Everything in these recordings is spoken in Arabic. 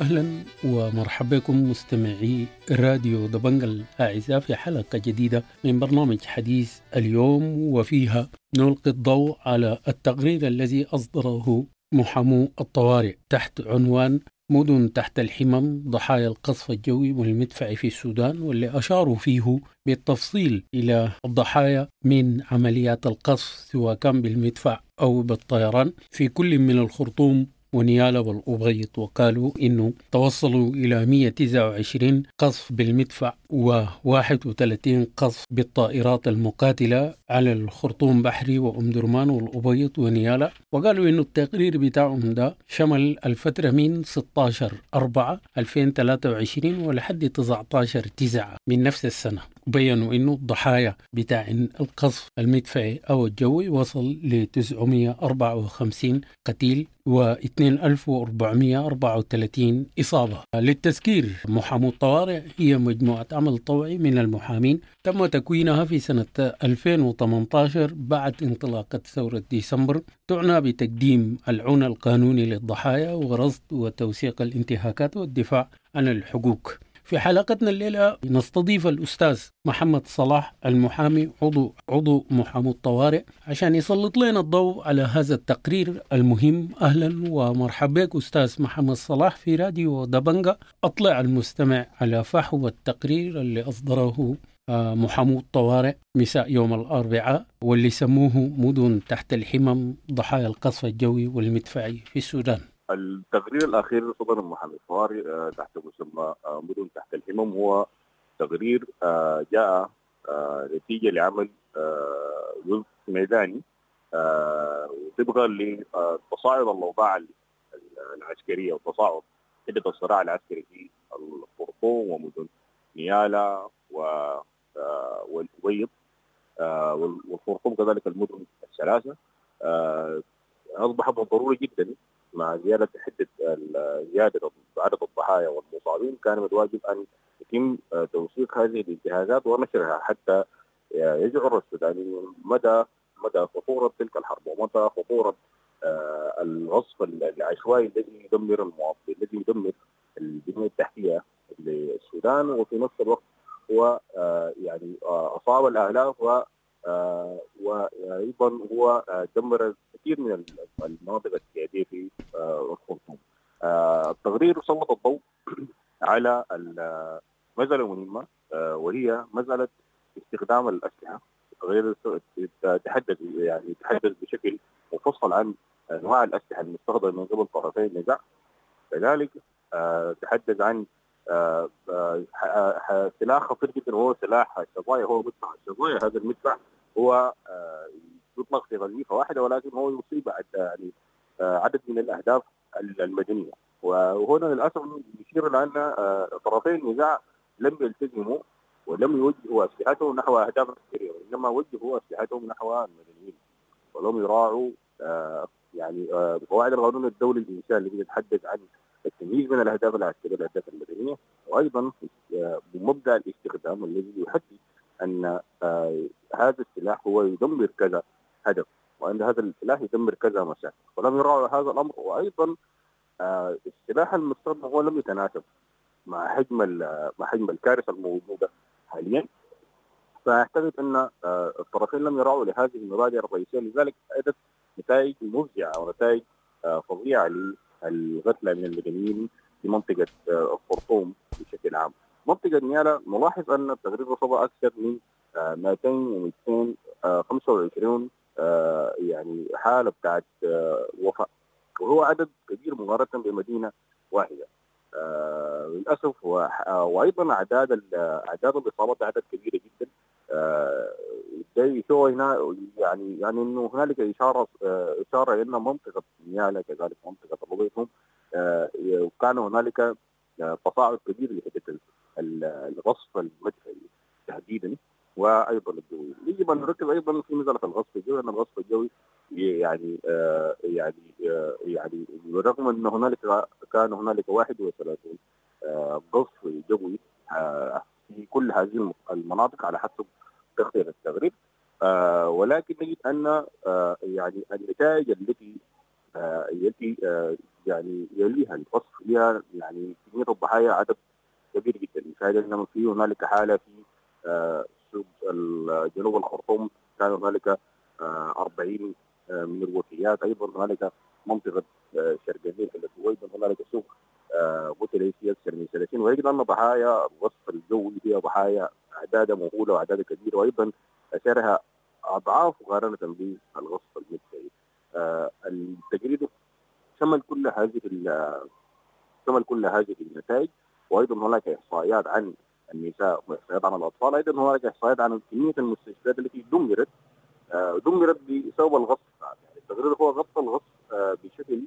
أهلا ومرحبا بكم مستمعي راديو دبنج الاعزاء في حلقة جديدة من برنامج حديث اليوم وفيها نلقي الضوء على التقرير الذي أصدره محامو الطوارئ تحت عنوان مدن تحت الحمم ضحايا القصف الجوي والمدفعي في السودان واللي أشاروا فيه بالتفصيل إلى الضحايا من عمليات القصف سواء كان بالمدفع أو بالطيران في كل من الخرطوم ونيالا والأبيض وقالوا إنه توصلوا إلى 129 قصف بالمدفع و31 قصف بالطائرات المقاتلة على الخرطوم بحري وأم درمان والأبيض ونيالا. وقالوا إنه التقرير بتاعهم ده شمل الفترة من 16 4 2023 ولحد 19 9 من نفس السنة. بينوا إنه الضحايا بتاع القصف المدفعي أو الجوي وصل ل 954 قتيل و 2434 إصابة. للتذكير محامو الطوارئ هي مجموعة عمل طوعي من المحامين تم تكوينها في سنة 2018 بعد انطلاقة ثورة ديسمبر. تعنى بتقديم العون القانوني للضحايا ورصد وتوثيق الانتهاكات والدفاع عن الحقوق. في حلقتنا الليلة نستضيف الأستاذ محمد صلاح المحامي عضو عضو محامو الطوارئ عشان يسلط لنا الضوء على هذا التقرير المهم. أهلا ومرحبا بك أستاذ محمد صلاح في راديو دبنجا. أطلع المستمع على فحوى التقرير اللي أصدره محامو الطوارئ مساء يوم الأربعاء واللي سموه مدن تحت الحمم ضحايا القصف الجوي والمدفعي في السودان. التقرير الأخير صدر من محمد الطوارئ تحت مسمى مدن تحت الحمم هو تقرير جاء نتيجة لعمل جزء ميداني طبقا لتصاعد الأوضاع العسكرية وتصاعد حدة الصراع العسكري في الخرطوم ومدن نيالا و والأبيض والخرطوم كذلك المدن الثلاثة. اصبح من الضروري جدا مع زيادة حدة زيادة عدد الضحايا والمصابين كان من الواجب أن يتم توثيق هذه الانتهاكات ونشرها حتى يشعر السودانيين مدى مدى خطورة تلك الحرب ومدى خطورة الغصب العشوائي الذي يدمر المواطنين الذي يدمر البنية التحتية للسودان وفي نفس الوقت هو يعني أصاب الالاف و وأيضا هو دمر كثير من المناطق السيادية في الخرطوم. التقرير سلط الضوء على مساله مهمة وهي مساله استخدام الأسلحة. التقرير تحدث يعني تحدث بشكل مفصل عن أنواع الأسلحة المستخدمة من قبل طرفي النزاع. كذلك تحدث عن سلاح خطير جدا وهو سلاح الشظايا هو مدفع الشظايا هذا المدفع هو يطلق في غزيفه واحدة ولكن هو يصيب يعني عدد من الأهداف المدنية. وهنا للأسف يشير إلى أن طرفي النزاع لم يلتزموا ولم يوجهوا اسلحتهم نحو أهداف عسكريه وانما وجهوا اسلحتهم نحو المدنيين. ولم يراعوا يعني قواعد القانون الدولي الانساني الذي يتحدث عن التمييز بين الأهداف العسكرية والأهداف المدنية. وأيضا بمبدأ الاستخدام الذي يحدد أن هذا السلاح هو يدمر كذا هدف. وان هذا السلاح يدمر كذا مسار ولم يراعوا هذا الأمر وأيضا السلاح المستخدم هو لم يتناسب مع حجم مع حجم الكارثة الموجودة حاليا. فأعتقد أن الطرفين لم يراعوا لهذه المبادئ الرئيسية. لذلك ادت نتائج مفزعة ونتائج فظيعة للقتلى من المدنيين في منطقة الخرطوم بشكل عام. منطقة نيالا نلاحظ أن التقرير رصد أكثر من 200 و 225 يعني حالة بتاعت وفاة. وهو عدد كبير مقارنة بمدينة واحدة. للأسف وأيضا أعداد أعداد الإصابات عدد كبيره جدا. ده يشوف هنا يعني يعني إنه هنالك إشارة إشارة إلى منطقة نيالا كذلك منطقة الربيع هم كان هنالك تصاعد كبير لحدة الغصب المدفعي تحديدا. وأيضا الجوي. يجب ان نركز أيضا في مساله الغصب الجوي ان الغصب الجوي يعني آه يعني آه يعني بالرغم إن هنالك كان هنالك 31 آه غصب جوي آه في كل هذه المناطق على حسب تغطيه التغريب. آه ولكن نجد أن آه يعني النتائج التي التي يعني يليها الوصف هي يعني كمية الضحايا عدد كبير جدا. يشاهد في هنالك حالة في جنوب الخرطوم كان هنالك آه 40 آه من الوفيات. أيضا هنالك منطقة آه شرق النيل أيضا هنالك سوق قتل في أكثر من 30 ويجد أن ضحايا الوصف الجوي هي ضحايا أعداد مهولة وأعداد كبيرة. وأيضا أثرها أضعاف مقارنه بالغصب المدفعي. آه التجريد شمل كل هذه شمل كل هذه النتائج. وأيضا هناك إحصائيات عن النساء واحصائيات عن الأطفال. أيضا هناك احصائيات عن كمية المستشفيات التي دمرت آه دمرت بسبب الغصب. يعني التقرير هو غطى الغصب آه بشكل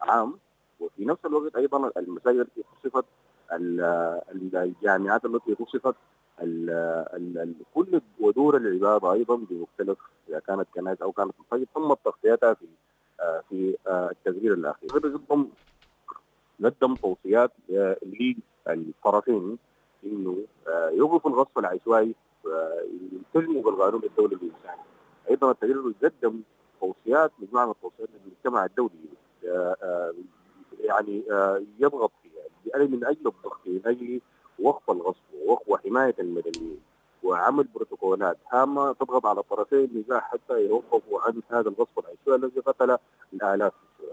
عام. وفي نفس الوقت أيضا المساجد التي خصفت الجامعات التي خصفت كل ودور العبادة أيضا بمختلف إذا كانت كنائس أو كانت مساجد تم تغطيتها في آه في التقرير الأخير. قدم قدم توصيات للطرفين. إنه آه يوقفوا الغصب العشوائي ويلتزموا بالقانون الدولي الإنساني أيضا التقرير قدم توصيات مجموعة من التوصيات للمجتمع الدولي يعني يضغط فيها من أجل الضغط من أجل وقف الغصب وحماية المدنيين وعمل بروتوكولات هامة تضغط على طرفي النزاع حتى يوقفوا عن هذا الغصب العشوائي الذي قتل الآلاف في.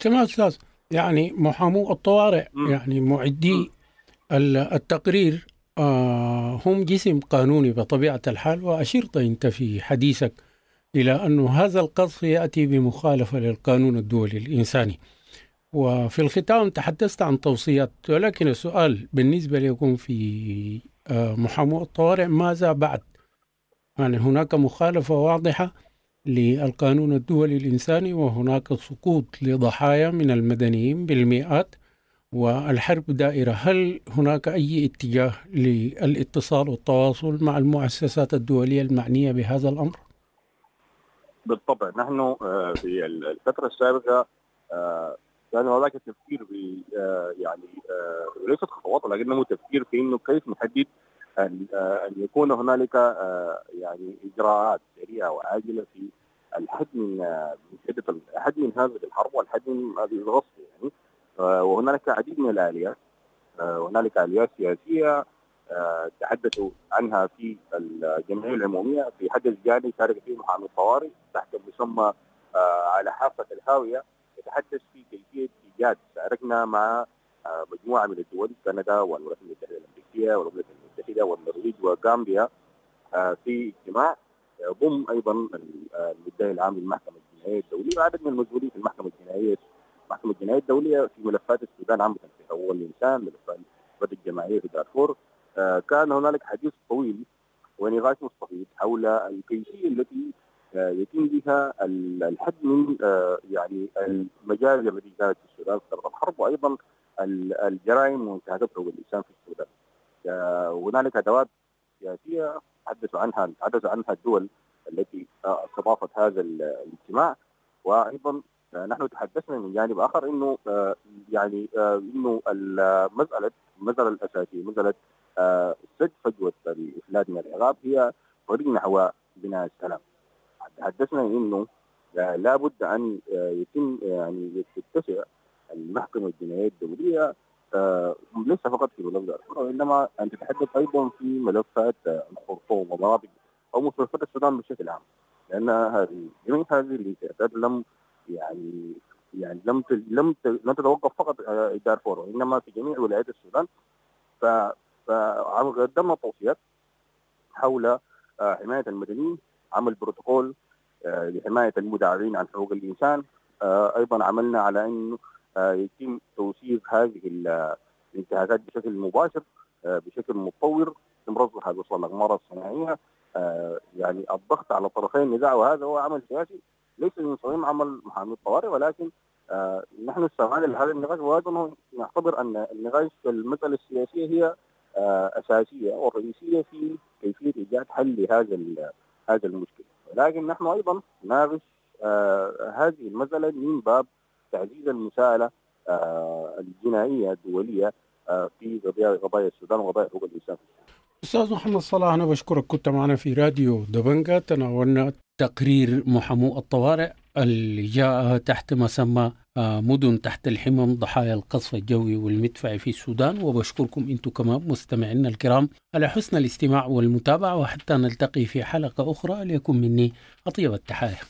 تمام أستاذ يعني محامو الطوارئ م. يعني معدي التقرير آه هم جسم قانوني بطبيعة الحال وأشرت انت في حديثك إلى انه هذا القذف يأتي بمخالفة للقانون الدولي الإنساني. وفي الختام تحدثت عن توصيات ولكن السؤال بالنسبة لكم في محاماة الطوارئ ماذا بعد؟ يعني هناك مخالفة واضحة للقانون الدولي الإنساني وهناك سقوط لضحايا من المدنيين بالمئات والحرب دائرة. هل هناك أي اتجاه للاتصال والتواصل مع المؤسسات الدولية المعنية بهذا الأمر؟ بالطبع. نحن في الفترة السابقة كان هناك تفكير في يعني ليست خطوات ولكنه تفكير في إنه كيف نحدد أن أن يكون هنالك يعني إجراءات سريعة وعاجلة في الحد من الحد من هذه الحرب والحد من هذه الغصب. وهنالك عديد من الآليات هنالك آليات سياسية تحدثوا عنها في الجمعية العمومية في حدث جاني شارك فيه محامي الطوارئ تحت مسمى على حافة الهاوية يتحدث في كيفية إيجاد شاركنا مع مجموعة من الدول كندا والولايات المتحدة الأمريكية والولايات المتحدة والنرويج وغامبيا في اجتماع ضم أيضا المدعي العام للمحكمة الجنائية الدولية وعدد من المسؤولين في المحكمة الجنائية المحكمه الجنائيه الدولية في ملفات السودان عامه في حقوق الانسان ملفات الجماعية في دارفور كان هنالك حديث طويل ونقاش مستفيض حول الكيفية التي يتم بها الحد من يعني المجال التي كانت في السودان في الحرب وأيضا الجرائم وانتهاكات حقوق الانسان في السودان. هنالك أدوات سياسية تحدثوا عنها تحدث عنها الدول التي استضافت هذا الاجتماع وأيضا نحن تحدثنا من جانب آخر إنه يعني إنه المسألة المساله الأساسية مسألة سد فجوة الافلات من العراق هي طريق نحو بناء السلام. تحدثنا إنه لابد أن يتم يعني تتسع المحكمة الجنائية الدولية ليس فقط في ملف دارفور وإنما أن تتحدث أيضا في ملفات الخرطوم ومناطق أو مستشفيات السودان بشكل عام لأن هذه جميع هذه الانتهاكات لم يعني يعني لم لم لم تتوقف فقط دارفور وإنما في جميع ولايات السودان. ف فقدمنا توصيات حول حماية المدنيين عمل بروتوكول لحماية المدافعين عن حقوق الإنسان. أيضا عملنا على إنه يتم توثيق هذه الانتهاكات بشكل مباشر بشكل متطور. يتم بوصول الأقمار الصناعية. يعني الضغط على طرفي النزاع وهذا هو عمل سياسي. ليس من صميم عمل محامي الطوارئ ولكن نحن استمعنا لهذا النقاش وأيضا نعتبر أن النقاش في المسألة السياسية هي أساسية والرئيسيه في كيفية إيجاد حل لهذا هذا المشكلة. ولكن نحن أيضا نناقش هذه المسألة من باب تعزيز المساءلة الجنائية الدولية في قضايا قضايا السودان وقضايا حقوق الإنسان. أستاذ محمد صلاح أنا بشكرك كنت معنا في راديو دبنجا تناولنا تقرير محمو الطوارئ اللي جاء تحت مسمى مدن تحت الحمم ضحايا القصف الجوي والمدفعي في السودان. وبشكركم أنتم كمان مستمعينا الكرام على حسن الاستماع والمتابعة وحتى نلتقي في حلقة أخرى. ليكن مني أطيب التحايا.